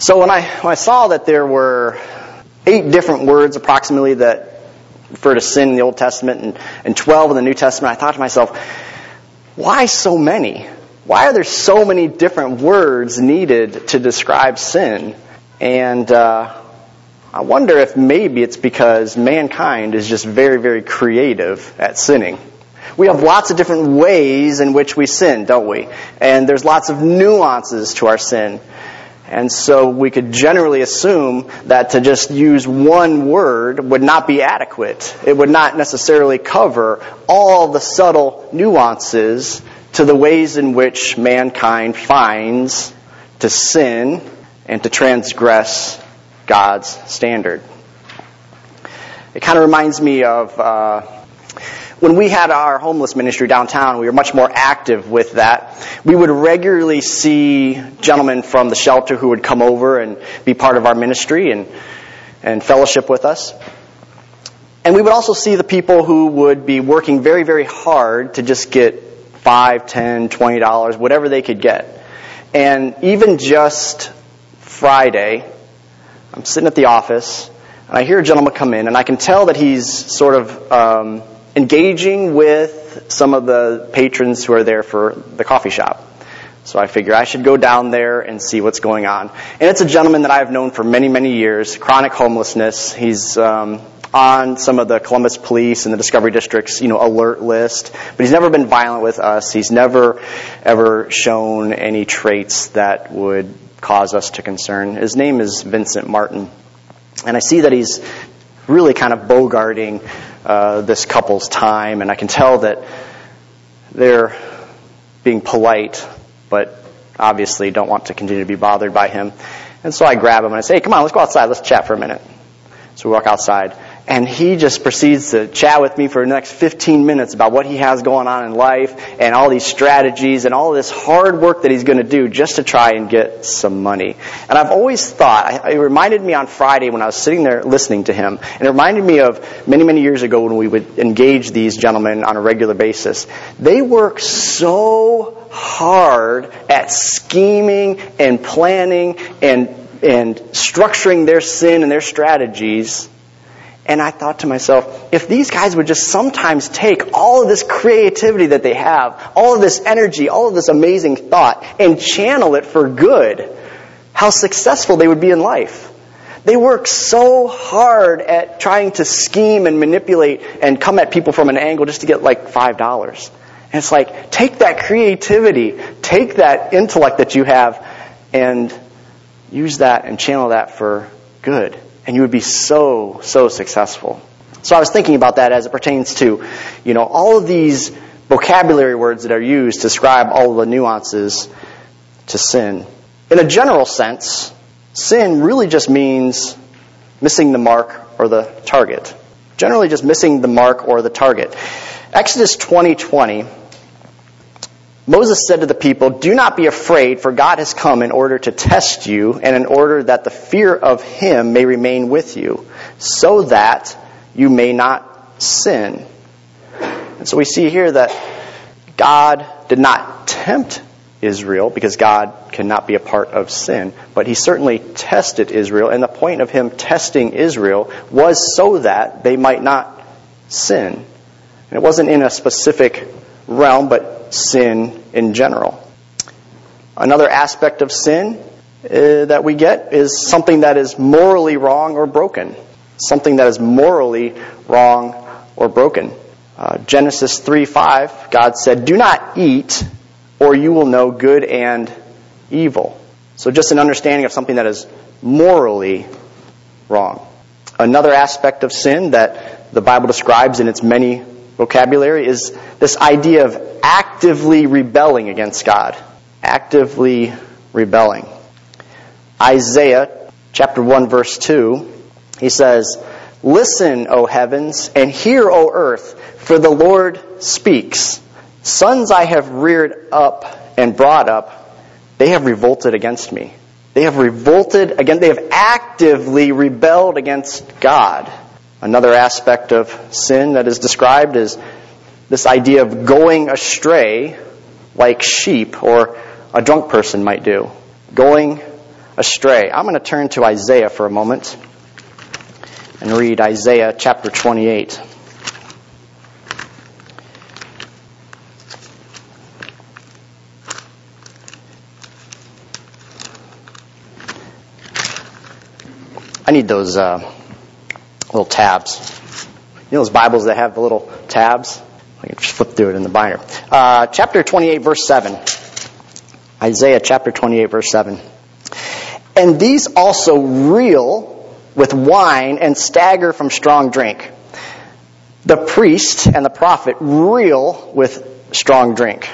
So when I, when I saw that there were eight different words approximately that refer to sin in the Old Testament and, and 12 in the New Testament, I thought to myself, why so many? Why are there so many different words needed to describe sin? And uh, I wonder if maybe it's because mankind is just very, very creative at sinning. We have lots of different ways in which we sin, don't we? And there's lots of nuances to our sin. And so we could generally assume that to just use one word would not be adequate. It would not necessarily cover all the subtle nuances to the ways in which mankind finds to sin and to transgress God's standard. It kind of reminds me of uh, when we had our homeless ministry downtown, we were much more active with that. We would regularly see gentlemen from the shelter who would come over and be part of our ministry and, and fellowship with us. And we would also see the people who would be working very, very hard to just get five, ten, twenty dollars, whatever they could get. And even just Friday, I'm sitting at the office, and I hear a gentleman come in, and I can tell that he's sort of um, engaging with some of the patrons who are there for the coffee shop. So I figure I should go down there and see what's going on. And it's a gentleman that I've known for many, many years, chronic homelessness. He's um, on some of the Columbus Police and the Discovery District's, you know, alert list, but he's never been violent with us. He's never ever shown any traits that would cause us to concern. His name is Vincent Martin. And I see that he's really kind of bogarting uh, this couple's time, and I can tell that they're being polite, but obviously don't want to continue to be bothered by him. And so I grab him and I say, hey, come on, let's go outside, let's chat for a minute. So we walk outside and he just proceeds to chat with me for the next 15 minutes about what he has going on in life and all these strategies and all this hard work that he's going to do just to try and get some money. And I've always thought, it reminded me on Friday when I was sitting there listening to him, and it reminded me of many, many years ago when we would engage these gentlemen on a regular basis. They work so hard at scheming and planning and and structuring their sin and their strategies and I thought to myself, if these guys would just sometimes take all of this creativity that they have, all of this energy, all of this amazing thought, and channel it for good, how successful they would be in life. They work so hard at trying to scheme and manipulate and come at people from an angle just to get like $5. And it's like, take that creativity, take that intellect that you have, and use that and channel that for good and you would be so, so successful. So I was thinking about that as it pertains to, you know, all of these vocabulary words that are used to describe all of the nuances to sin. In a general sense, sin really just means missing the mark or the target. Generally just missing the mark or the target. Exodus 20:20 Moses said to the people, Do not be afraid, for God has come in order to test you, and in order that the fear of him may remain with you, so that you may not sin. And so we see here that God did not tempt Israel, because God cannot be a part of sin, but he certainly tested Israel, and the point of him testing Israel was so that they might not sin. And it wasn't in a specific realm, but sin in general. Another aspect of sin uh, that we get is something that is morally wrong or broken. Something that is morally wrong or broken. Uh, Genesis 3 5, God said, Do not eat, or you will know good and evil. So, just an understanding of something that is morally wrong. Another aspect of sin that the Bible describes in its many vocabulary is this idea of actively rebelling against God. Actively rebelling. Isaiah chapter 1 verse 2, he says, Listen, O heavens, and hear, O earth, for the Lord speaks. Sons I have reared up and brought up, they have revolted against me. They have revolted again, they have actively rebelled against God. Another aspect of sin that is described is this idea of going astray like sheep or a drunk person might do. Going astray. I'm going to turn to Isaiah for a moment and read Isaiah chapter 28. I need those uh, little tabs. You know those Bibles that have the little tabs? I can just flip through it in the binder. Uh, chapter 28, verse 7. Isaiah chapter 28, verse 7. And these also reel with wine and stagger from strong drink. The priest and the prophet reel with strong drink.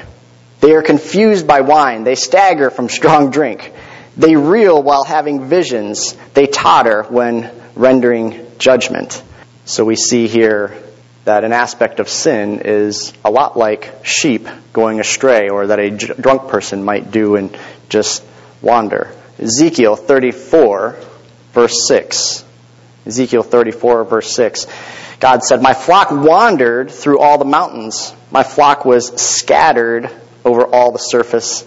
They are confused by wine. They stagger from strong drink. They reel while having visions. They totter when rendering judgment. So we see here that an aspect of sin is a lot like sheep going astray, or that a drunk person might do and just wander. Ezekiel 34, verse 6. Ezekiel 34, verse 6. God said, My flock wandered through all the mountains. My flock was scattered over all the surface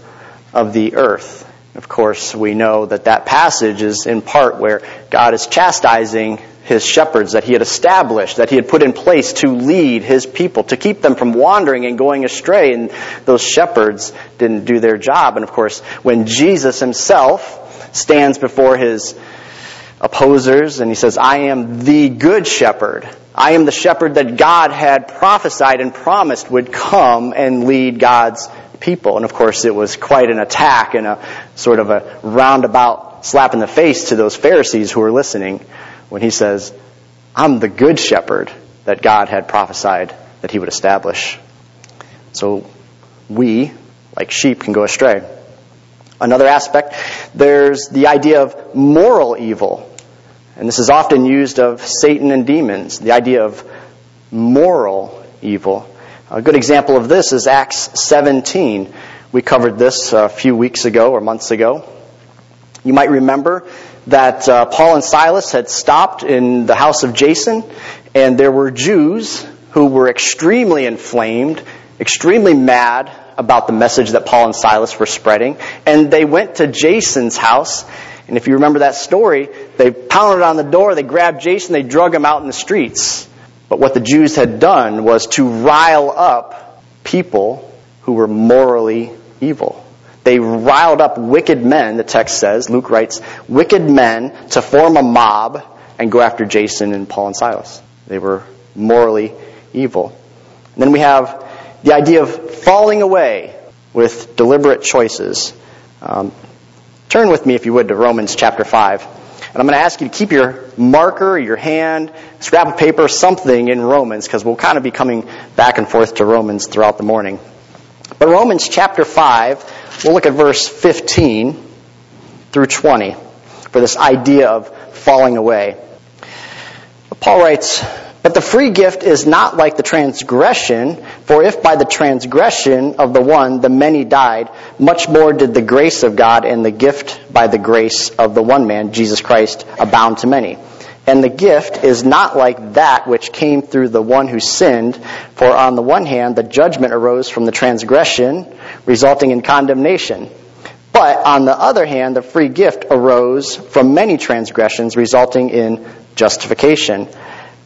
of the earth. Of course, we know that that passage is in part where God is chastising his shepherds that he had established, that he had put in place to lead his people, to keep them from wandering and going astray. And those shepherds didn't do their job. And of course, when Jesus himself stands before his opposers and he says, I am the good shepherd. I am the shepherd that God had prophesied and promised would come and lead God's people. And of course, it was quite an attack and a sort of a roundabout slap in the face to those Pharisees who were listening when he says, I'm the good shepherd that God had prophesied that he would establish. So we, like sheep, can go astray. Another aspect, there's the idea of moral evil. And this is often used of Satan and demons, the idea of moral evil. A good example of this is Acts 17. We covered this a few weeks ago or months ago. You might remember that uh, Paul and Silas had stopped in the house of Jason, and there were Jews who were extremely inflamed, extremely mad about the message that Paul and Silas were spreading, and they went to Jason's house. And if you remember that story, they pounded on the door, they grabbed Jason, they drug him out in the streets. But what the Jews had done was to rile up people who were morally evil. They riled up wicked men, the text says, Luke writes, wicked men to form a mob and go after Jason and Paul and Silas. They were morally evil. And then we have the idea of falling away with deliberate choices. Um, turn with me, if you would, to Romans chapter 5. And I'm going to ask you to keep your marker, your hand, scrap of paper, something in Romans, because we'll kind of be coming back and forth to Romans throughout the morning. But Romans chapter 5, we'll look at verse 15 through 20 for this idea of falling away. Paul writes, but the free gift is not like the transgression, for if by the transgression of the one the many died, much more did the grace of God and the gift by the grace of the one man, Jesus Christ, abound to many. And the gift is not like that which came through the one who sinned, for on the one hand the judgment arose from the transgression, resulting in condemnation. But on the other hand, the free gift arose from many transgressions, resulting in justification.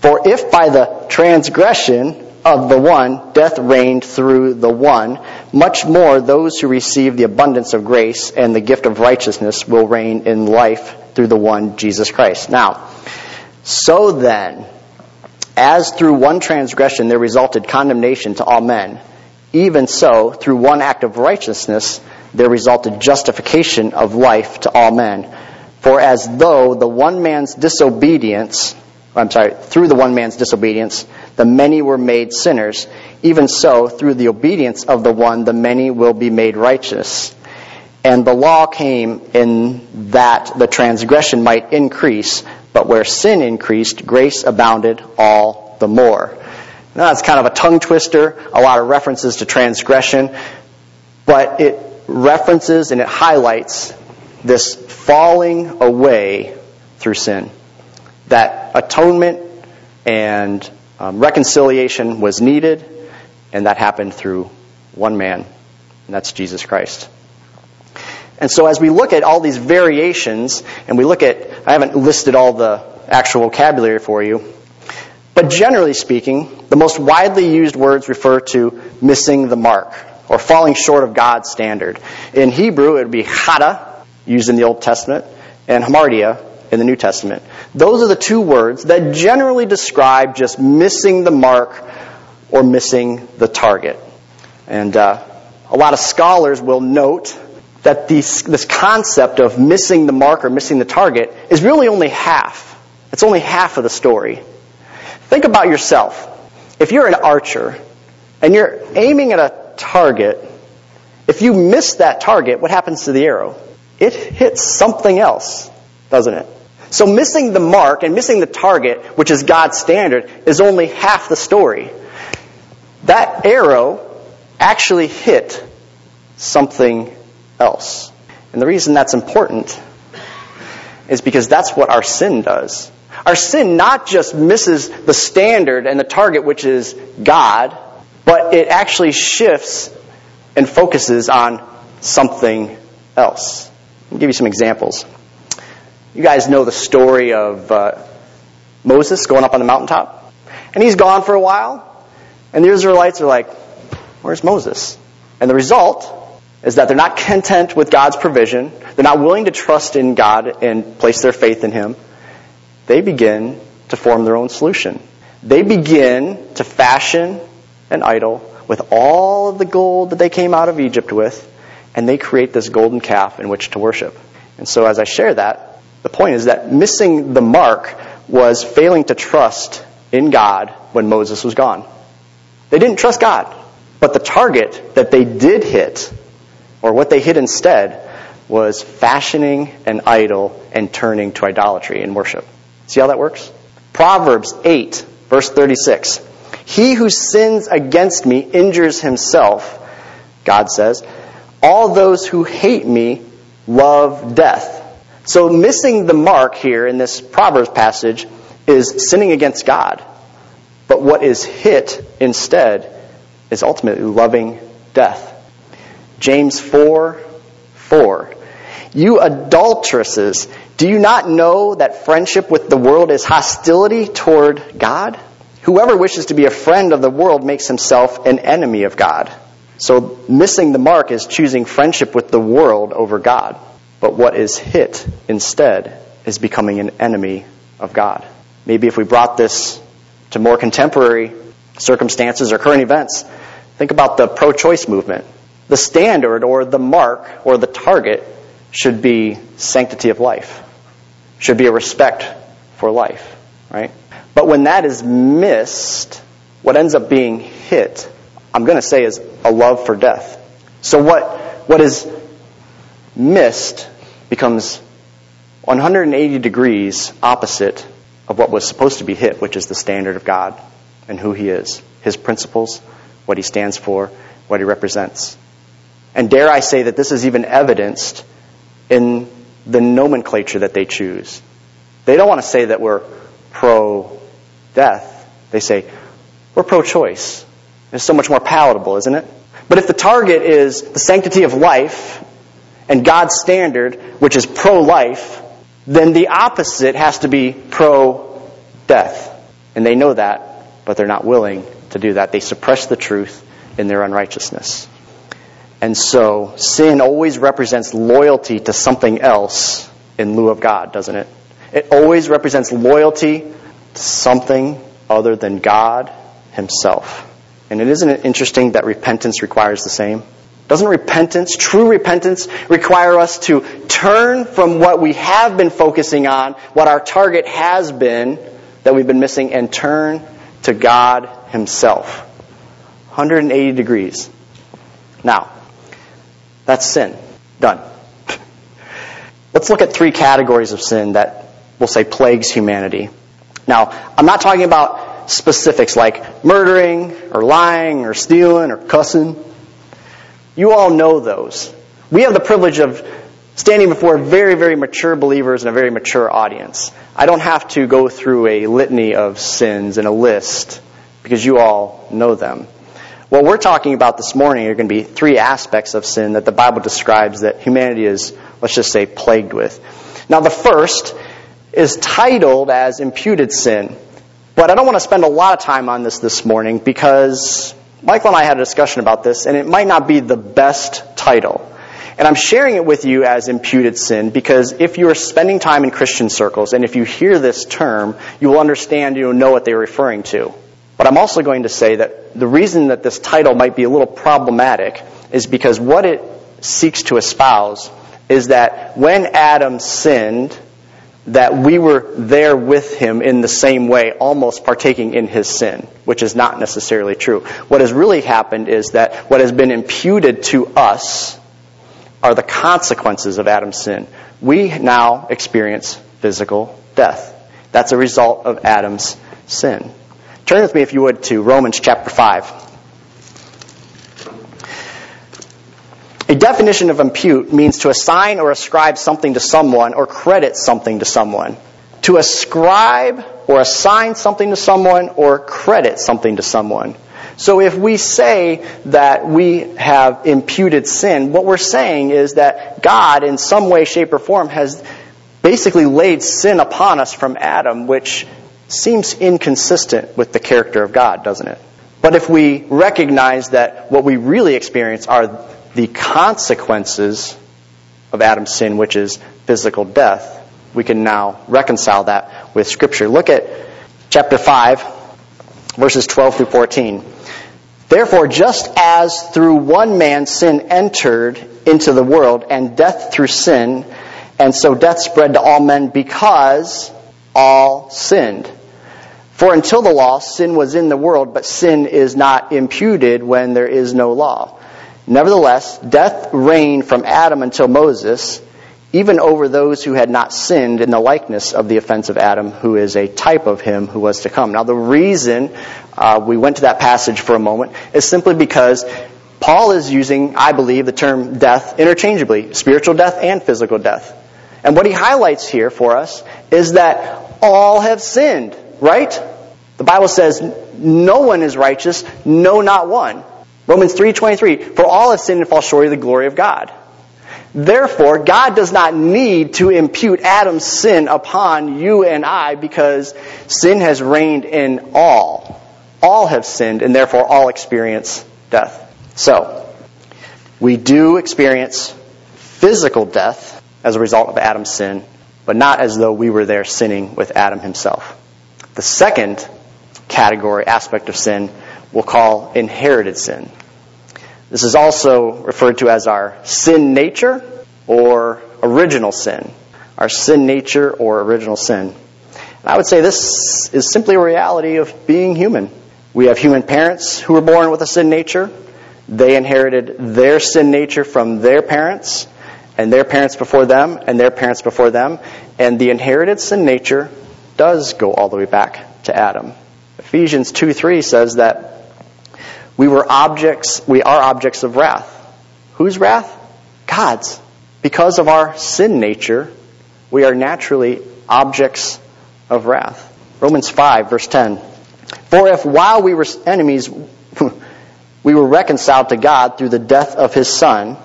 For if by the transgression of the one death reigned through the one, much more those who receive the abundance of grace and the gift of righteousness will reign in life through the one Jesus Christ. Now, so then, as through one transgression there resulted condemnation to all men, even so, through one act of righteousness there resulted justification of life to all men. For as though the one man's disobedience I'm sorry, through the one man's disobedience, the many were made sinners. Even so, through the obedience of the one, the many will be made righteous. And the law came in that the transgression might increase, but where sin increased, grace abounded all the more. Now that's kind of a tongue twister, a lot of references to transgression, but it references and it highlights this falling away through sin that atonement and um, reconciliation was needed, and that happened through one man, and that's Jesus Christ. And so as we look at all these variations, and we look at, I haven't listed all the actual vocabulary for you, but generally speaking, the most widely used words refer to missing the mark or falling short of God's standard. In Hebrew, it would be chata, used in the Old Testament, and hamartia in the New Testament. Those are the two words that generally describe just missing the mark or missing the target. And uh, a lot of scholars will note that these, this concept of missing the mark or missing the target is really only half. It's only half of the story. Think about yourself. If you're an archer and you're aiming at a target, if you miss that target, what happens to the arrow? It hits something else, doesn't it? So missing the mark and missing the target, which is God's standard, is only half the story. That arrow actually hit something else. And the reason that's important is because that's what our sin does. Our sin not just misses the standard and the target, which is God, but it actually shifts and focuses on something else. I'll give you some examples. You guys know the story of uh, Moses going up on the mountaintop. And he's gone for a while. And the Israelites are like, Where's Moses? And the result is that they're not content with God's provision. They're not willing to trust in God and place their faith in Him. They begin to form their own solution. They begin to fashion an idol with all of the gold that they came out of Egypt with, and they create this golden calf in which to worship. And so as I share that, the point is that missing the mark was failing to trust in God when Moses was gone. They didn't trust God. But the target that they did hit, or what they hit instead, was fashioning an idol and turning to idolatry in worship. See how that works? Proverbs 8, verse 36. He who sins against me injures himself, God says. All those who hate me love death. So missing the mark here in this Proverbs passage is sinning against God. But what is hit instead is ultimately loving death. James 4 4. You adulteresses, do you not know that friendship with the world is hostility toward God? Whoever wishes to be a friend of the world makes himself an enemy of God. So missing the mark is choosing friendship with the world over God. But what is hit instead is becoming an enemy of God. Maybe if we brought this to more contemporary circumstances or current events, think about the pro choice movement. The standard or the mark or the target should be sanctity of life, should be a respect for life, right? But when that is missed, what ends up being hit, I'm going to say, is a love for death. So what, what is missed becomes 180 degrees opposite of what was supposed to be hit, which is the standard of God and who He is, His principles, what He stands for, what He represents. And dare I say that this is even evidenced in the nomenclature that they choose. They don't want to say that we're pro death. They say, we're pro choice. It's so much more palatable, isn't it? But if the target is the sanctity of life and God's standard, which is pro life, then the opposite has to be pro death. And they know that, but they're not willing to do that. They suppress the truth in their unrighteousness. And so sin always represents loyalty to something else in lieu of God, doesn't it? It always represents loyalty to something other than God Himself. And it isn't it interesting that repentance requires the same? Doesn't repentance, true repentance, require us to turn from what we have been focusing on, what our target has been that we've been missing, and turn to God Himself? 180 degrees. Now, that's sin. Done. Let's look at three categories of sin that we'll say plagues humanity. Now, I'm not talking about specifics like murdering or lying or stealing or cussing. You all know those. We have the privilege of standing before very, very mature believers and a very mature audience. I don't have to go through a litany of sins and a list because you all know them. What we're talking about this morning are going to be three aspects of sin that the Bible describes that humanity is, let's just say, plagued with. Now, the first is titled as imputed sin. But I don't want to spend a lot of time on this this morning because Michael and I had a discussion about this, and it might not be the best title. And I'm sharing it with you as imputed sin because if you are spending time in Christian circles and if you hear this term, you will understand, you'll know what they're referring to. But I'm also going to say that the reason that this title might be a little problematic is because what it seeks to espouse is that when Adam sinned, that we were there with him in the same way, almost partaking in his sin, which is not necessarily true. What has really happened is that what has been imputed to us are the consequences of Adam's sin. We now experience physical death. That's a result of Adam's sin. Turn with me, if you would, to Romans chapter 5. A definition of impute means to assign or ascribe something to someone or credit something to someone. To ascribe or assign something to someone or credit something to someone. So if we say that we have imputed sin, what we're saying is that God, in some way, shape, or form, has basically laid sin upon us from Adam, which seems inconsistent with the character of God, doesn't it? But if we recognize that what we really experience are the consequences of Adam's sin, which is physical death, we can now reconcile that with Scripture. Look at chapter 5, verses 12 through 14. Therefore, just as through one man sin entered into the world, and death through sin, and so death spread to all men because all sinned. For until the law, sin was in the world, but sin is not imputed when there is no law. Nevertheless, death reigned from Adam until Moses, even over those who had not sinned in the likeness of the offense of Adam, who is a type of him who was to come. Now, the reason uh, we went to that passage for a moment is simply because Paul is using, I believe, the term death interchangeably spiritual death and physical death. And what he highlights here for us is that all have sinned, right? The Bible says, no one is righteous, no, not one. Romans 3.23, for all have sinned and fall short of the glory of God. Therefore, God does not need to impute Adam's sin upon you and I because sin has reigned in all. All have sinned and therefore all experience death. So, we do experience physical death as a result of Adam's sin, but not as though we were there sinning with Adam himself. The second category, aspect of sin, we'll call inherited sin. This is also referred to as our sin nature or original sin. Our sin nature or original sin. And I would say this is simply a reality of being human. We have human parents who were born with a sin nature. They inherited their sin nature from their parents, and their parents before them, and their parents before them. And the inherited sin nature does go all the way back to Adam. Ephesians 2 3 says that we were objects, we are objects of wrath. Whose wrath? God's. Because of our sin nature, we are naturally objects of wrath. Romans 5, verse 10. For if while we were enemies, we were reconciled to God through the death of his Son,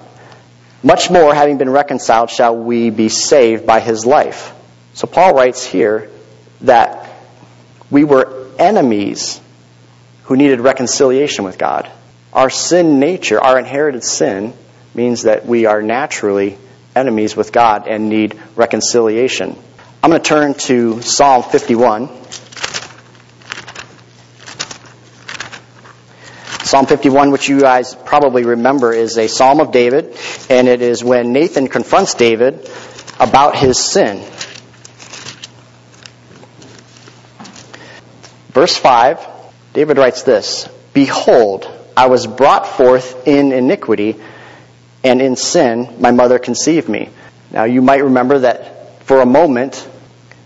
much more, having been reconciled, shall we be saved by his life. So Paul writes here that we were enemies who needed reconciliation with God. Our sin nature, our inherited sin, means that we are naturally enemies with God and need reconciliation. I'm going to turn to Psalm 51. Psalm 51, which you guys probably remember, is a psalm of David, and it is when Nathan confronts David about his sin. Verse 5 David writes this Behold, I was brought forth in iniquity, and in sin my mother conceived me. Now you might remember that for a moment,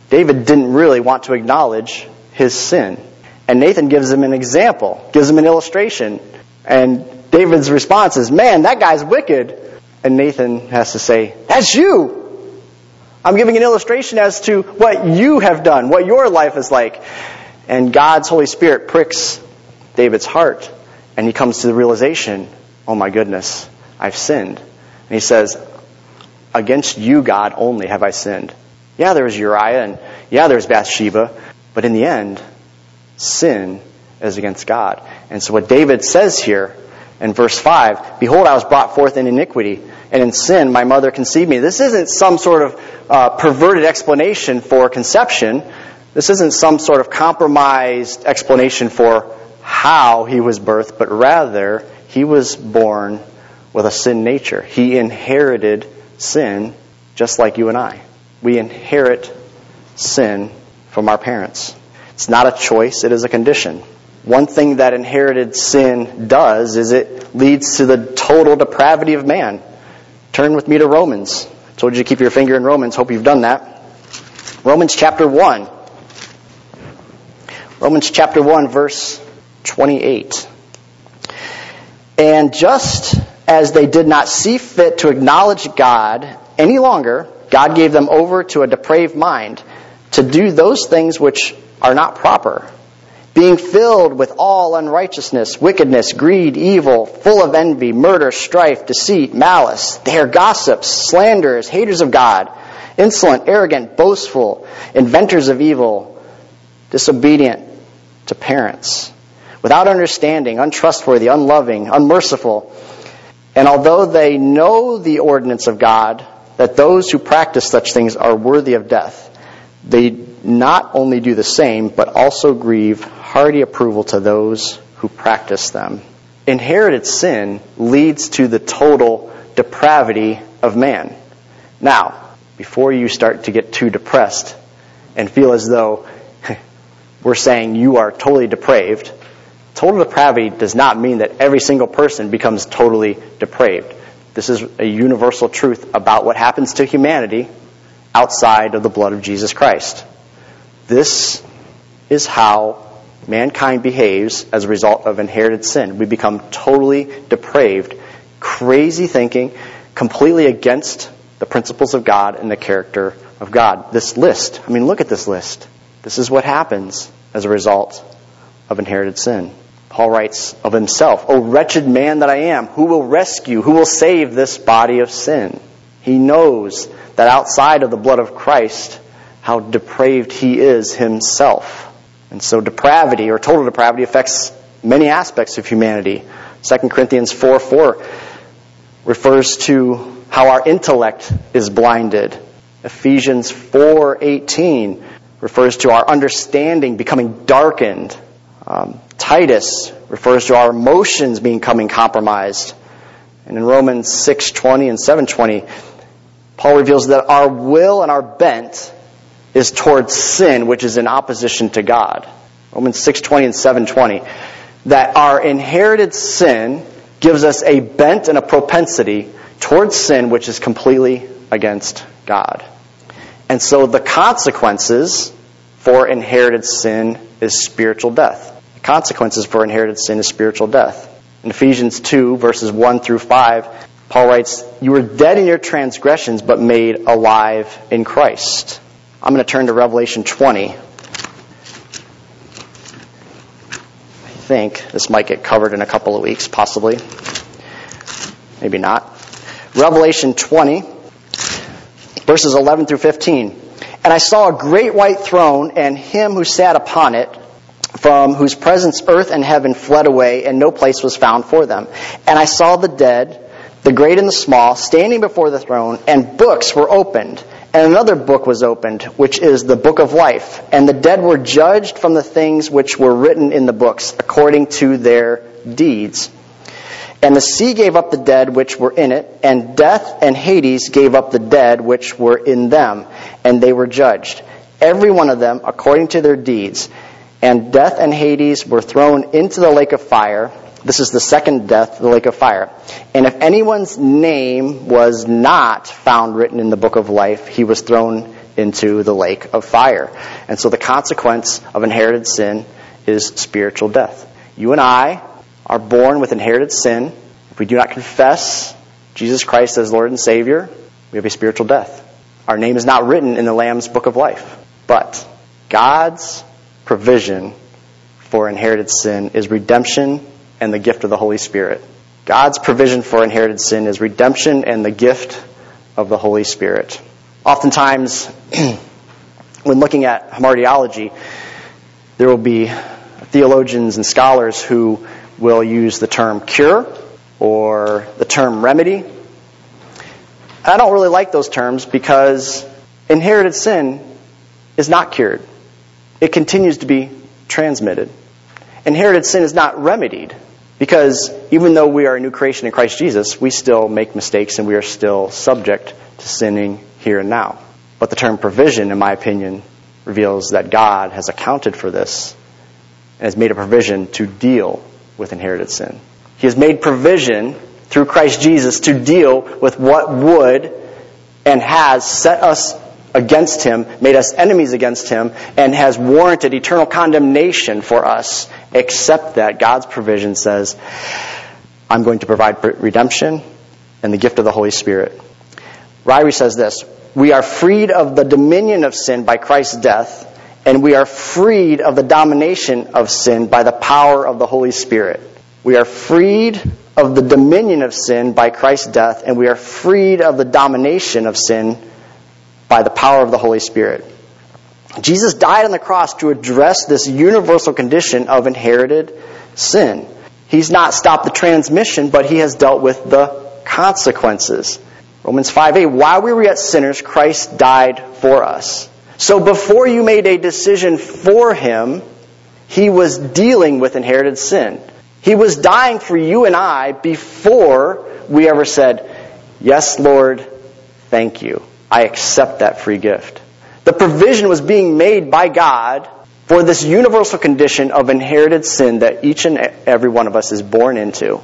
David didn't really want to acknowledge his sin. And Nathan gives him an example, gives him an illustration. And David's response is, Man, that guy's wicked. And Nathan has to say, That's you. I'm giving an illustration as to what you have done, what your life is like. And God's Holy Spirit pricks David's heart. and he comes to the realization, oh my goodness, I've sinned. And he says, against you, God, only have I sinned. Yeah, there was Uriah, and yeah, there's Bathsheba, but in the end, sin is against God. And so what David says here in verse 5, Behold, I was brought forth in iniquity, and in sin my mother conceived me. This isn't some sort of uh, perverted explanation for conception. This isn't some sort of compromised explanation for how he was birthed, but rather he was born with a sin nature. He inherited sin just like you and I. We inherit sin from our parents. It's not a choice, it is a condition. One thing that inherited sin does is it leads to the total depravity of man. Turn with me to Romans. I told you to keep your finger in Romans. Hope you've done that. Romans chapter 1. Romans chapter 1, verse 28. And just as they did not see fit to acknowledge God any longer, God gave them over to a depraved mind to do those things which are not proper, being filled with all unrighteousness, wickedness, greed, evil, full of envy, murder, strife, deceit, malice. They are gossips, slanderers, haters of God, insolent, arrogant, boastful, inventors of evil, disobedient to parents, without understanding, untrustworthy, unloving, unmerciful. And although they know the ordinance of God, that those who practice such things are worthy of death, they not only do the same, but also grieve hearty approval to those who practice them. Inherited sin leads to the total depravity of man. Now, before you start to get too depressed and feel as though we're saying you are totally depraved, total depravity does not mean that every single person becomes totally depraved. This is a universal truth about what happens to humanity outside of the blood of Jesus Christ. This is how mankind behaves as a result of inherited sin. We become totally depraved, crazy thinking, completely against the principles of God and the character of God. This list, I mean, look at this list. This is what happens as a result of inherited sin. Paul writes of himself, O wretched man that I am, who will rescue, who will save this body of sin? He knows that outside of the blood of Christ, how depraved he is himself. And so depravity, or total depravity, affects many aspects of humanity. 2 Corinthians 4 4 refers to how our intellect is blinded. Ephesians 4:18 refers to our understanding becoming darkened. Um, Titus refers to our emotions becoming compromised. And in Romans 6:20 and 7:20, Paul reveals that our will and our bent is towards sin, which is in opposition to God. Romans 6:20 and 7:20 that our inherited sin gives us a bent and a propensity towards sin which is completely against God. And so the consequences for inherited sin is spiritual death. The consequences for inherited sin is spiritual death. In Ephesians 2 verses 1 through 5, Paul writes, You were dead in your transgressions, but made alive in Christ. I'm going to turn to Revelation 20. I think this might get covered in a couple of weeks, possibly. Maybe not. Revelation 20, verses 11 through 15. And I saw a great white throne and him who sat upon it, from whose presence earth and heaven fled away, and no place was found for them. And I saw the dead, the great and the small, standing before the throne, and books were opened. And another book was opened, which is the book of life. And the dead were judged from the things which were written in the books, according to their deeds. And the sea gave up the dead which were in it, and death and Hades gave up the dead which were in them, and they were judged, every one of them according to their deeds. And death and Hades were thrown into the lake of fire. This is the second death, the lake of fire. And if anyone's name was not found written in the book of life, he was thrown into the lake of fire. And so the consequence of inherited sin is spiritual death. You and I are born with inherited sin. If we do not confess Jesus Christ as Lord and Savior, we have a spiritual death. Our name is not written in the Lamb's book of life. But God's provision for inherited sin is redemption and the gift of the Holy Spirit. God's provision for inherited sin is redemption and the gift of the Holy Spirit. Oftentimes, when looking at hamartiology, there will be theologians and scholars who will use the term cure or the term remedy. I don't really like those terms because inherited sin is not cured. It continues to be transmitted. Inherited sin is not remedied because even though we are a new creation in Christ Jesus, we still make mistakes and we are still subject to sinning here and now. But the term provision, in my opinion, reveals that God has accounted for this and has made a provision to deal with inherited sin. He has made provision through Christ Jesus to deal with what would and has set us against him, made us enemies against him, and has warranted eternal condemnation for us, except that God's provision says, I'm going to provide redemption and the gift of the Holy Spirit. Ryrie says this We are freed of the dominion of sin by Christ's death, and we are freed of the domination of sin by the power of the Holy Spirit. We are freed of the dominion of sin by Christ's death, and we are freed of the domination of sin by the power of the Holy Spirit. Jesus died on the cross to address this universal condition of inherited sin. He's not stopped the transmission, but he has dealt with the consequences. Romans 5 8, while we were yet sinners, Christ died for us. So before you made a decision for him, he was dealing with inherited sin. He was dying for you and I before we ever said, Yes, Lord, thank you. I accept that free gift. The provision was being made by God for this universal condition of inherited sin that each and every one of us is born into.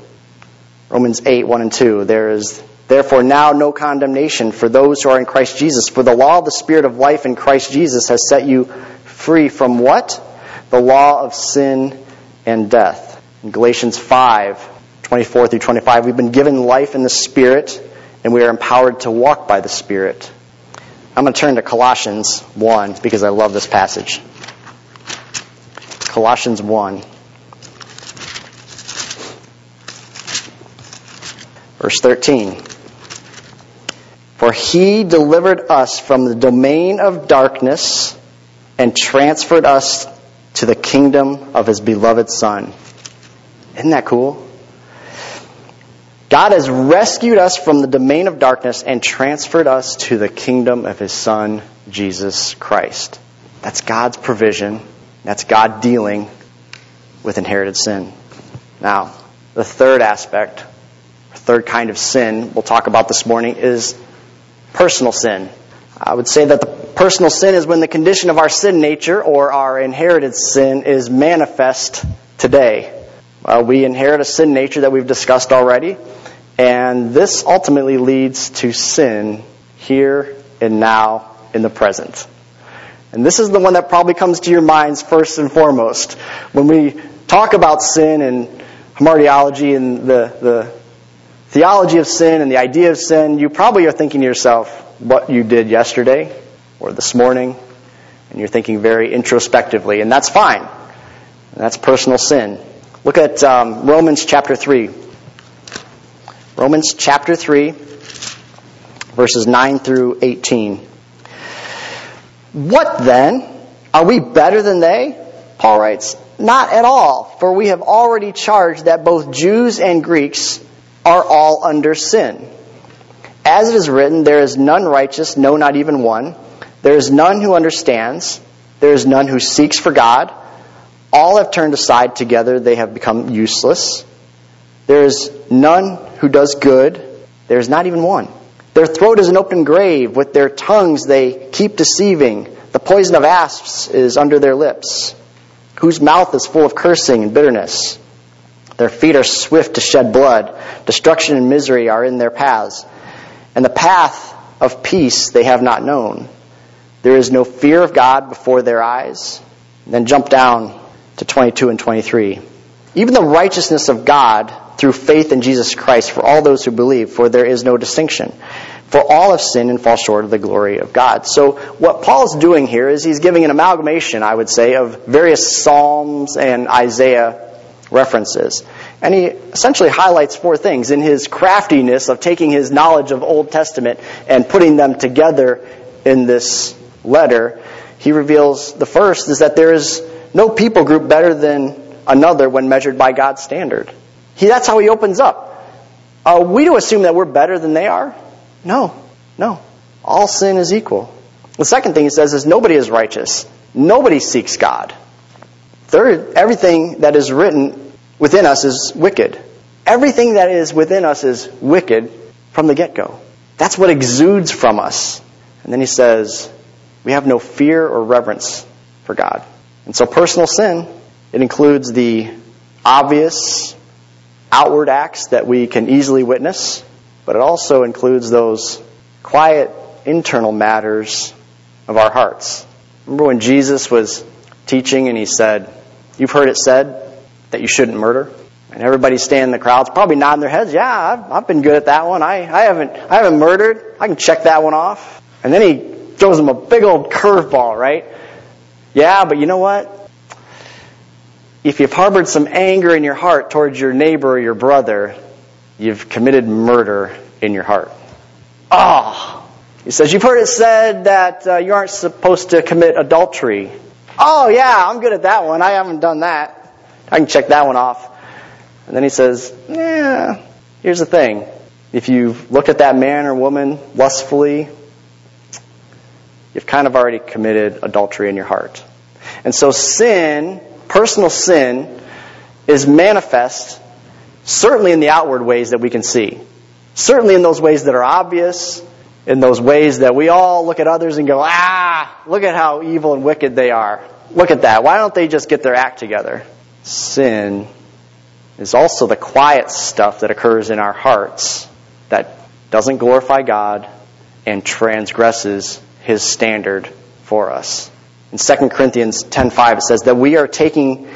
Romans 8, 1 and 2. There is therefore now no condemnation for those who are in Christ Jesus. For the law of the Spirit of life in Christ Jesus has set you free from what? The law of sin and death. In Galatians 5, 24 through 25, we've been given life in the Spirit and we are empowered to walk by the Spirit. I'm going to turn to Colossians 1 because I love this passage. Colossians 1. Verse 13. For he delivered us from the domain of darkness and transferred us to the kingdom of his beloved Son. Isn't that cool? God has rescued us from the domain of darkness and transferred us to the kingdom of His Son, Jesus Christ. That's God's provision. That's God dealing with inherited sin. Now, the third aspect, third kind of sin we'll talk about this morning is personal sin. I would say that the personal sin is when the condition of our sin nature or our inherited sin is manifest today. Well, we inherit a sin nature that we've discussed already. And this ultimately leads to sin here and now in the present. And this is the one that probably comes to your minds first and foremost. When we talk about sin and hamartiology and the, the theology of sin and the idea of sin, you probably are thinking to yourself what you did yesterday or this morning, and you're thinking very introspectively, and that's fine. And that's personal sin. Look at um, Romans chapter 3. Romans chapter 3, verses 9 through 18. What then? Are we better than they? Paul writes, Not at all, for we have already charged that both Jews and Greeks are all under sin. As it is written, there is none righteous, no, not even one. There is none who understands. There is none who seeks for God. All have turned aside together, they have become useless. There is none who does good. There is not even one. Their throat is an open grave. With their tongues they keep deceiving. The poison of asps is under their lips, whose mouth is full of cursing and bitterness. Their feet are swift to shed blood. Destruction and misery are in their paths. And the path of peace they have not known. There is no fear of God before their eyes. And then jump down to 22 and 23. Even the righteousness of God through faith in Jesus Christ for all those who believe, for there is no distinction. For all have sinned and fall short of the glory of God. So what Paul's doing here is he's giving an amalgamation, I would say, of various Psalms and Isaiah references. And he essentially highlights four things in his craftiness of taking his knowledge of Old Testament and putting them together in this letter. He reveals the first is that there is no people group better than another when measured by God's standard. He, that's how he opens up. Are we to assume that we're better than they are? No, no. All sin is equal. The second thing he says is nobody is righteous. Nobody seeks God. Third, everything that is written within us is wicked. Everything that is within us is wicked from the get-go. That's what exudes from us. And then he says, we have no fear or reverence for God. And so personal sin, it includes the obvious outward acts that we can easily witness, but it also includes those quiet internal matters of our hearts. Remember when Jesus was teaching and he said, You've heard it said that you shouldn't murder? And everybody standing in the crowd's probably nodding their heads, Yeah, I've, I've been good at that one. I, I, haven't, I haven't murdered. I can check that one off. And then he throws them a big old curveball, right? Yeah, but you know what? If you've harbored some anger in your heart towards your neighbor or your brother, you've committed murder in your heart. Ah! Oh. He says, You've heard it said that uh, you aren't supposed to commit adultery. Oh, yeah, I'm good at that one. I haven't done that. I can check that one off. And then he says, Yeah, here's the thing. If you've looked at that man or woman lustfully, you've kind of already committed adultery in your heart. And so sin personal sin is manifest certainly in the outward ways that we can see. Certainly in those ways that are obvious, in those ways that we all look at others and go, ah, look at how evil and wicked they are. Look at that. Why don't they just get their act together? Sin is also the quiet stuff that occurs in our hearts that doesn't glorify God and transgresses His standard for us. In 2 Corinthians 10:5 it says that we are taking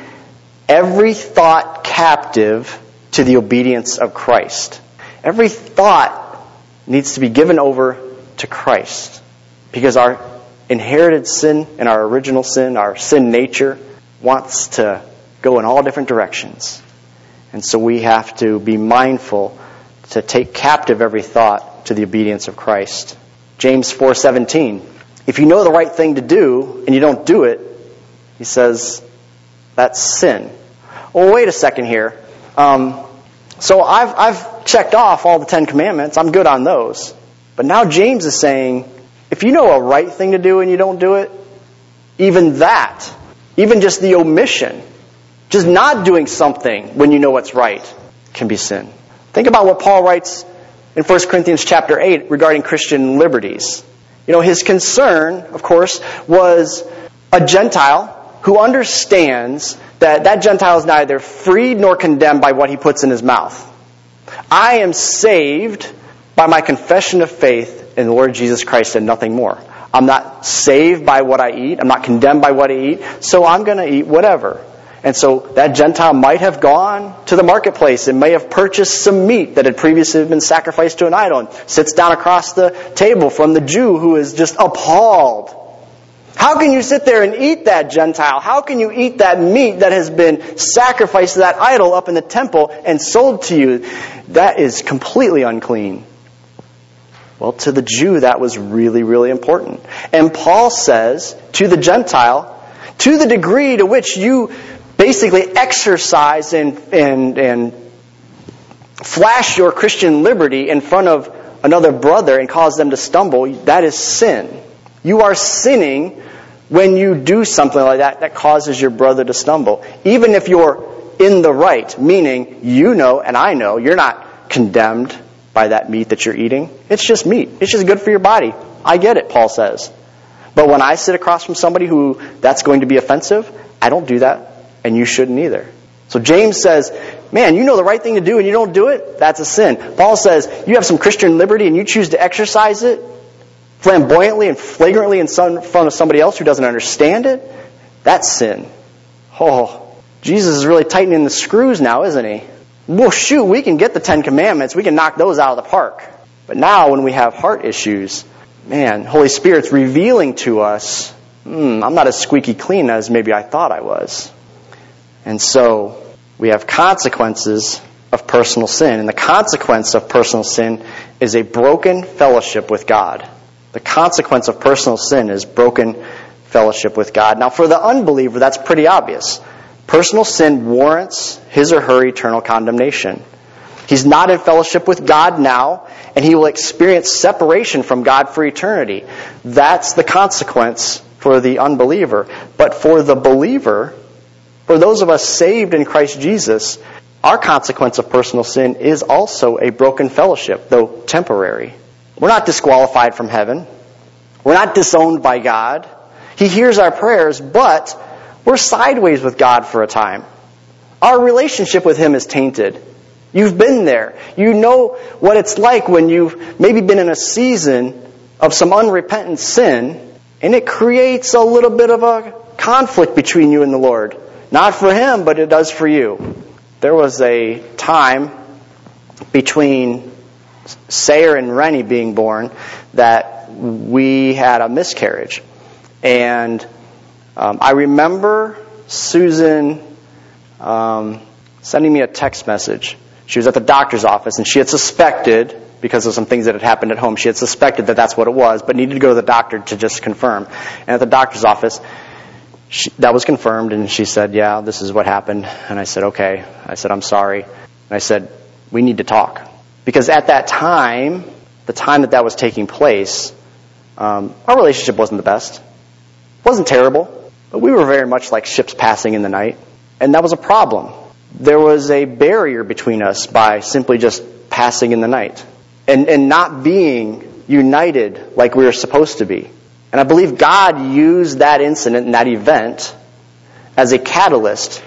every thought captive to the obedience of Christ. Every thought needs to be given over to Christ because our inherited sin and our original sin, our sin nature wants to go in all different directions. And so we have to be mindful to take captive every thought to the obedience of Christ. James 4:17 if you know the right thing to do and you don't do it, he says, that's sin. Well, wait a second here. Um, so I've, I've checked off all the Ten Commandments. I'm good on those. But now James is saying, if you know a right thing to do and you don't do it, even that, even just the omission, just not doing something when you know what's right, can be sin. Think about what Paul writes in 1 Corinthians chapter 8 regarding Christian liberties. You know, his concern, of course, was a Gentile who understands that that Gentile is neither freed nor condemned by what he puts in his mouth. I am saved by my confession of faith in the Lord Jesus Christ and nothing more. I'm not saved by what I eat. I'm not condemned by what I eat. So I'm going to eat whatever. And so that Gentile might have gone to the marketplace and may have purchased some meat that had previously been sacrificed to an idol and sits down across the table from the Jew who is just appalled. How can you sit there and eat that Gentile? How can you eat that meat that has been sacrificed to that idol up in the temple and sold to you? That is completely unclean. Well, to the Jew, that was really, really important. And Paul says to the Gentile, to the degree to which you basically exercise and, and, and flash your Christian liberty in front of another brother and cause them to stumble, that is sin. You are sinning when you do something like that that causes your brother to stumble. Even if you're in the right, meaning you know and I know you're not condemned by that meat that you're eating. It's just meat. It's just good for your body. I get it, Paul says. But when I sit across from somebody who that's going to be offensive, I don't do that and you shouldn't either. So James says, man, you know the right thing to do and you don't do it? That's a sin. Paul says, you have some Christian liberty and you choose to exercise it flamboyantly and flagrantly in front of somebody else who doesn't understand it? That's sin. Oh, Jesus is really tightening the screws now, isn't he? Well, shoot, we can get the Ten Commandments. We can knock those out of the park. But now when we have heart issues, man, Holy Spirit's revealing to us, hmm, I'm not as squeaky clean as maybe I thought I was. And so we have consequences of personal sin. And the consequence of personal sin is a broken fellowship with God. The consequence of personal sin is broken fellowship with God. Now, for the unbeliever, that's pretty obvious. Personal sin warrants his or her eternal condemnation. He's not in fellowship with God now, and he will experience separation from God for eternity. That's the consequence for the unbeliever. But for the believer, for those of us saved in Christ Jesus, our consequence of personal sin is also a broken fellowship, though temporary. We're not disqualified from heaven. We're not disowned by God. He hears our prayers, but we're sideways with God for a time. Our relationship with Him is tainted. You've been there. You know what it's like when you've maybe been in a season of some unrepentant sin, and it creates a little bit of a conflict between you and the Lord. Not for Him, but it does for you. There was a time between Sayer and Rennie being born that we had a miscarriage. And um, I remember Susan um, sending me a text message. She was at the doctor's office and she had suspected, because of some things that had happened at home, she had suspected that that's what it was, but needed to go to the doctor to just confirm. And at the doctor's office, she, that was confirmed, and she said, Yeah, this is what happened. And I said, Okay. I said, I'm sorry. And I said, We need to talk. Because at that time, the time that that was taking place, um, our relationship wasn't the best. It wasn't terrible, but we were very much like ships passing in the night. And that was a problem. There was a barrier between us by simply just passing in the night and, and not being united like we were supposed to be. And I believe God used that incident and that event as a catalyst,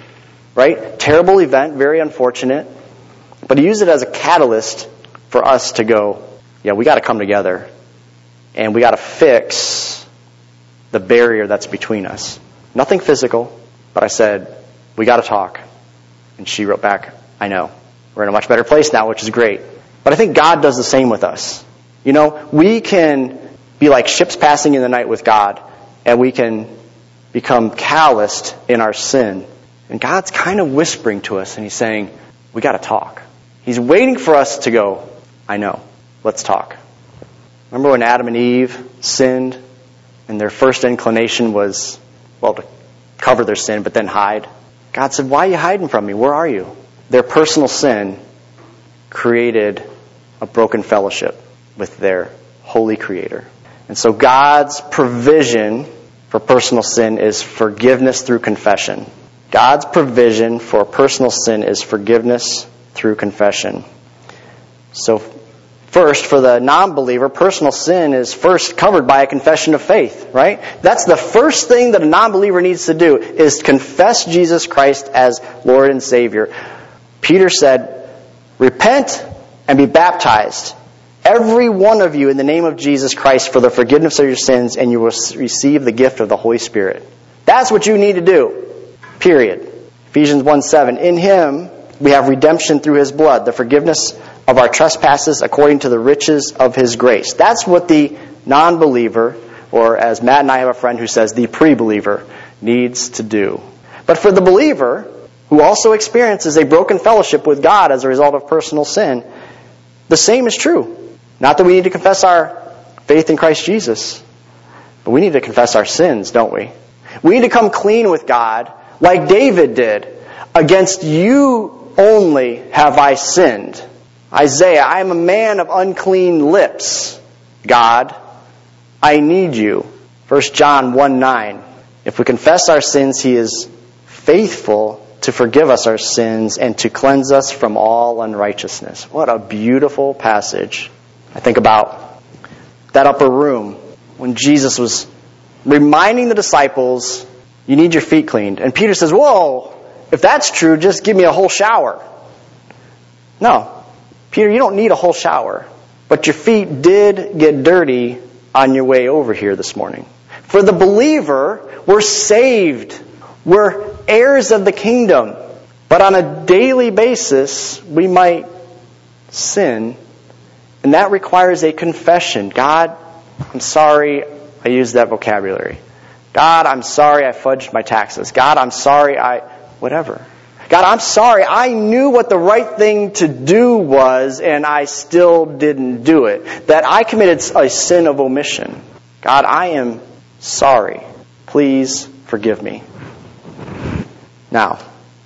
right? Terrible event, very unfortunate. But he used it as a catalyst for us to go, yeah, we got to come together and we got to fix the barrier that's between us. Nothing physical, but I said, we got to talk. And she wrote back, I know. We're in a much better place now, which is great. But I think God does the same with us. You know, we can be like ships passing in the night with God, and we can become calloused in our sin. And God's kind of whispering to us, and He's saying, we got to talk. He's waiting for us to go, I know, let's talk. Remember when Adam and Eve sinned, and their first inclination was, well, to cover their sin, but then hide? God said, Why are you hiding from me? Where are you? Their personal sin created a broken fellowship with their holy Creator. And so God's provision for personal sin is forgiveness through confession. God's provision for personal sin is forgiveness through confession. So, first, for the non believer, personal sin is first covered by a confession of faith, right? That's the first thing that a non believer needs to do is confess Jesus Christ as Lord and Savior. Peter said, Repent and be baptized, every one of you, in the name of Jesus Christ for the forgiveness of your sins, and you will receive the gift of the Holy Spirit. That's what you need to do. Period. Ephesians 1 7. In Him, we have redemption through his blood, the forgiveness of our trespasses according to the riches of his grace. That's what the non believer, or as Matt and I have a friend who says, the pre believer, needs to do. But for the believer, who also experiences a broken fellowship with God as a result of personal sin, the same is true. Not that we need to confess our faith in Christ Jesus, but we need to confess our sins, don't we? We need to come clean with God like David did. Against you only have I sinned. Isaiah, I am a man of unclean lips. God, I need you. 1 John 1 9. If we confess our sins, he is faithful to forgive us our sins and to cleanse us from all unrighteousness. What a beautiful passage. I think about that upper room when Jesus was reminding the disciples, you need your feet cleaned. And Peter says, Whoa, if that's true, just give me a whole shower. No. Peter, you don't need a whole shower. But your feet did get dirty on your way over here this morning. For the believer, we're saved. We're heirs of the kingdom. But on a daily basis, we might sin. And that requires a confession. God, I'm sorry I used that vocabulary. God, I'm sorry I fudged my taxes. God, I'm sorry I whatever. God, I'm sorry. I knew what the right thing to do was, and I still didn't do it. That I committed a sin of omission. God, I am sorry. Please forgive me. Now,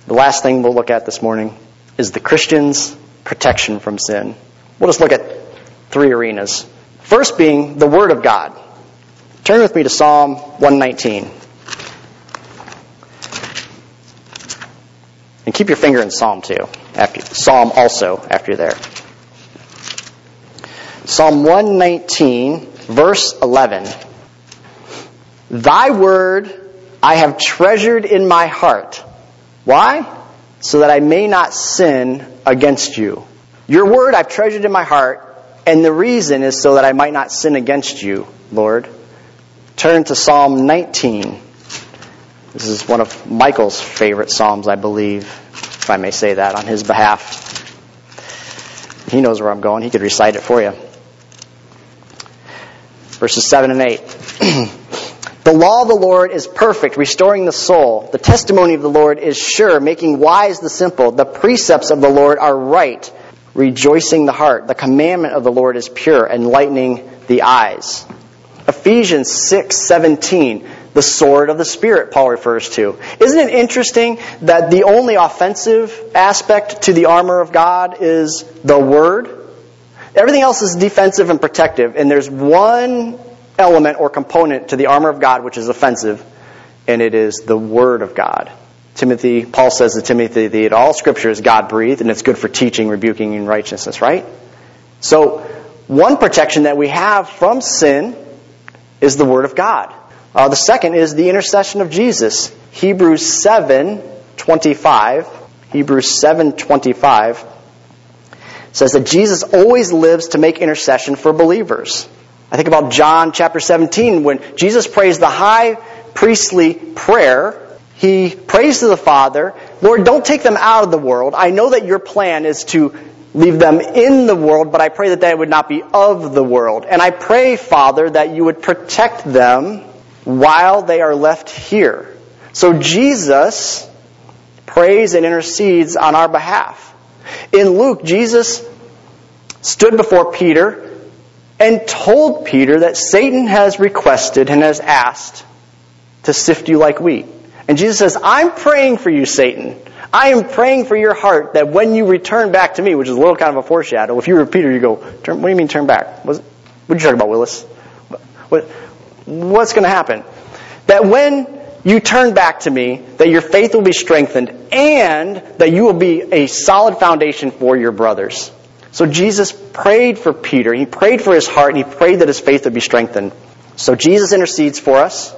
the last thing we'll look at this morning is the Christian's protection from sin. We'll just look at three arenas. First being the Word of God. Turn with me to Psalm 119. And keep your finger in Psalm too. After Psalm also after you're there. Psalm 119, verse 11. Thy word I have treasured in my heart. Why? So that I may not sin against you. Your word I've treasured in my heart, and the reason is so that I might not sin against you, Lord. Turn to Psalm 19. This is one of Michael's favorite Psalms, I believe, if I may say that on his behalf. He knows where I'm going. He could recite it for you. Verses 7 and 8. the law of the Lord is perfect, restoring the soul. The testimony of the Lord is sure, making wise the simple. The precepts of the Lord are right, rejoicing the heart. The commandment of the Lord is pure, enlightening the eyes. Ephesians 6:17, the sword of the spirit Paul refers to. Isn't it interesting that the only offensive aspect to the armor of God is the word? Everything else is defensive and protective, and there's one element or component to the armor of God which is offensive, and it is the word of God. Timothy, Paul says to Timothy that all scripture is God breathed and it's good for teaching, rebuking, and righteousness, right? So, one protection that we have from sin is the Word of God. Uh, the second is the intercession of Jesus. Hebrews 7 25. Hebrews 7 25 says that Jesus always lives to make intercession for believers. I think about John chapter 17 when Jesus prays the high priestly prayer he prays to the Father, Lord, don't take them out of the world. I know that your plan is to leave them in the world, but I pray that they would not be of the world. And I pray, Father, that you would protect them while they are left here. So Jesus prays and intercedes on our behalf. In Luke, Jesus stood before Peter and told Peter that Satan has requested and has asked to sift you like wheat. And Jesus says, I'm praying for you, Satan. I am praying for your heart that when you return back to me, which is a little kind of a foreshadow, if you were Peter, you go, what do you mean turn back? What, what are you talking about, Willis? What, what's going to happen? That when you turn back to me, that your faith will be strengthened and that you will be a solid foundation for your brothers. So Jesus prayed for Peter. He prayed for his heart and he prayed that his faith would be strengthened. So Jesus intercedes for us.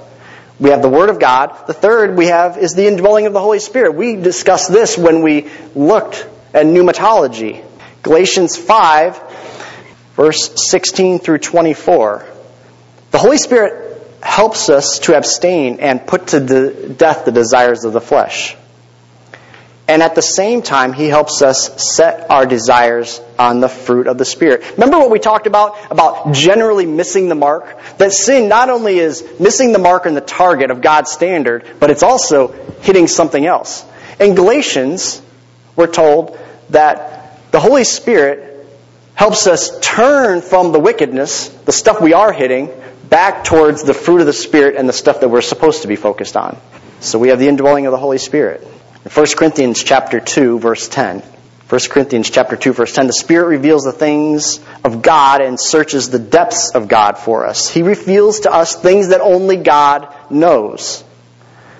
We have the Word of God. The third we have is the indwelling of the Holy Spirit. We discussed this when we looked at pneumatology. Galatians 5, verse 16 through 24. The Holy Spirit helps us to abstain and put to death the desires of the flesh. And at the same time, He helps us set our desires on the fruit of the Spirit. Remember what we talked about? About generally missing the mark? That sin not only is missing the mark and the target of God's standard, but it's also hitting something else. In Galatians, we're told that the Holy Spirit helps us turn from the wickedness, the stuff we are hitting, back towards the fruit of the Spirit and the stuff that we're supposed to be focused on. So we have the indwelling of the Holy Spirit. 1 Corinthians chapter 2 verse 10. 1 Corinthians chapter 2 verse 10 the spirit reveals the things of God and searches the depths of God for us. He reveals to us things that only God knows.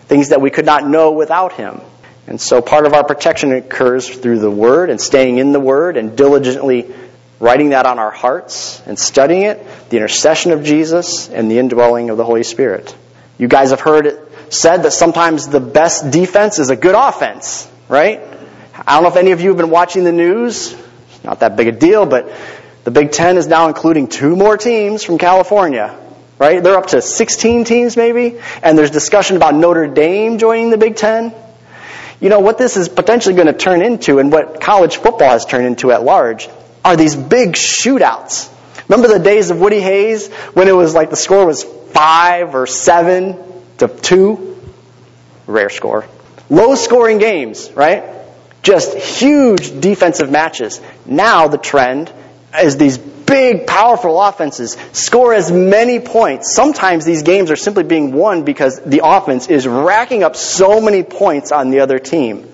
Things that we could not know without him. And so part of our protection occurs through the word and staying in the word and diligently writing that on our hearts and studying it, the intercession of Jesus and the indwelling of the Holy Spirit. You guys have heard it said that sometimes the best defense is a good offense, right? I don't know if any of you have been watching the news. Not that big a deal, but the Big Ten is now including two more teams from California, right? They're up to 16 teams maybe, and there's discussion about Notre Dame joining the Big Ten. You know, what this is potentially going to turn into, and what college football has turned into at large, are these big shootouts. Remember the days of Woody Hayes when it was like the score was five or seven to two. Rare score. Low scoring games, right? Just huge defensive matches. Now the trend is these big, powerful offenses score as many points. Sometimes these games are simply being won because the offense is racking up so many points on the other team.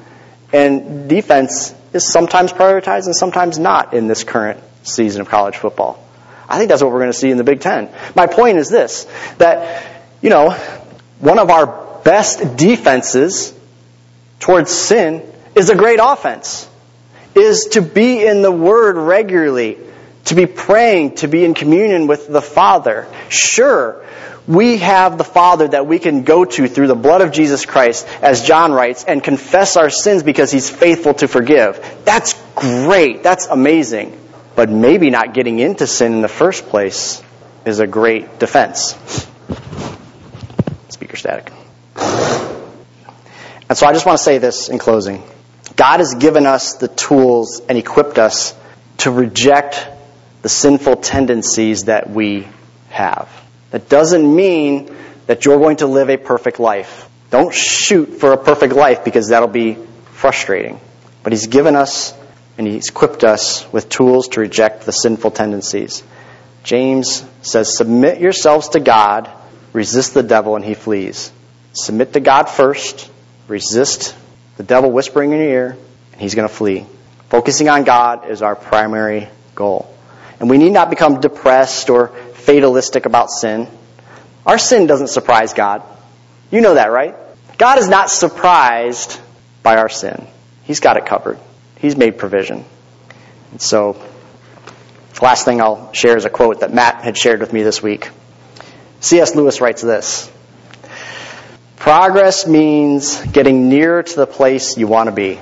And defense is sometimes prioritized and sometimes not in this current season of college football. I think that's what we're going to see in the Big Ten. My point is this, that, you know, one of our best defenses towards sin is a great offense, is to be in the Word regularly, to be praying, to be in communion with the Father. Sure, we have the Father that we can go to through the blood of Jesus Christ, as John writes, and confess our sins because He's faithful to forgive. That's great. That's amazing. But maybe not getting into sin in the first place is a great defense. Speaker static. And so I just want to say this in closing. God has given us the tools and equipped us to reject the sinful tendencies that we have. That doesn't mean that you're going to live a perfect life. Don't shoot for a perfect life because that'll be frustrating. But He's given us and He's equipped us with tools to reject the sinful tendencies. James says, Submit yourselves to God, resist the devil, and he flees. Submit to God first, resist the devil whispering in your ear, and he's going to flee. Focusing on God is our primary goal. And we need not become depressed or fatalistic about sin. Our sin doesn't surprise God. You know that, right? God is not surprised by our sin. He's got it covered. He's made provision. And so, last thing I'll share is a quote that Matt had shared with me this week. C.S. Lewis writes this Progress means getting nearer to the place you want to be.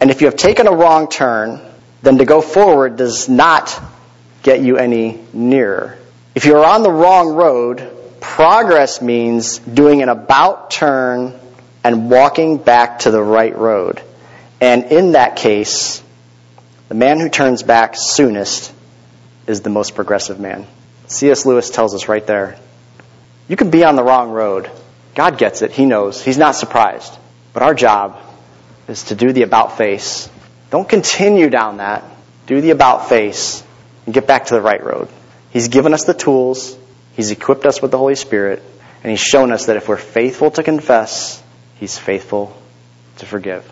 And if you have taken a wrong turn, then to go forward does not get you any nearer. If you're on the wrong road, progress means doing an about turn and walking back to the right road. And in that case, the man who turns back soonest is the most progressive man. C.S. Lewis tells us right there you can be on the wrong road. God gets it. He knows. He's not surprised. But our job is to do the about face. Don't continue down that. Do the about face and get back to the right road. He's given us the tools. He's equipped us with the Holy Spirit. And He's shown us that if we're faithful to confess, He's faithful to forgive.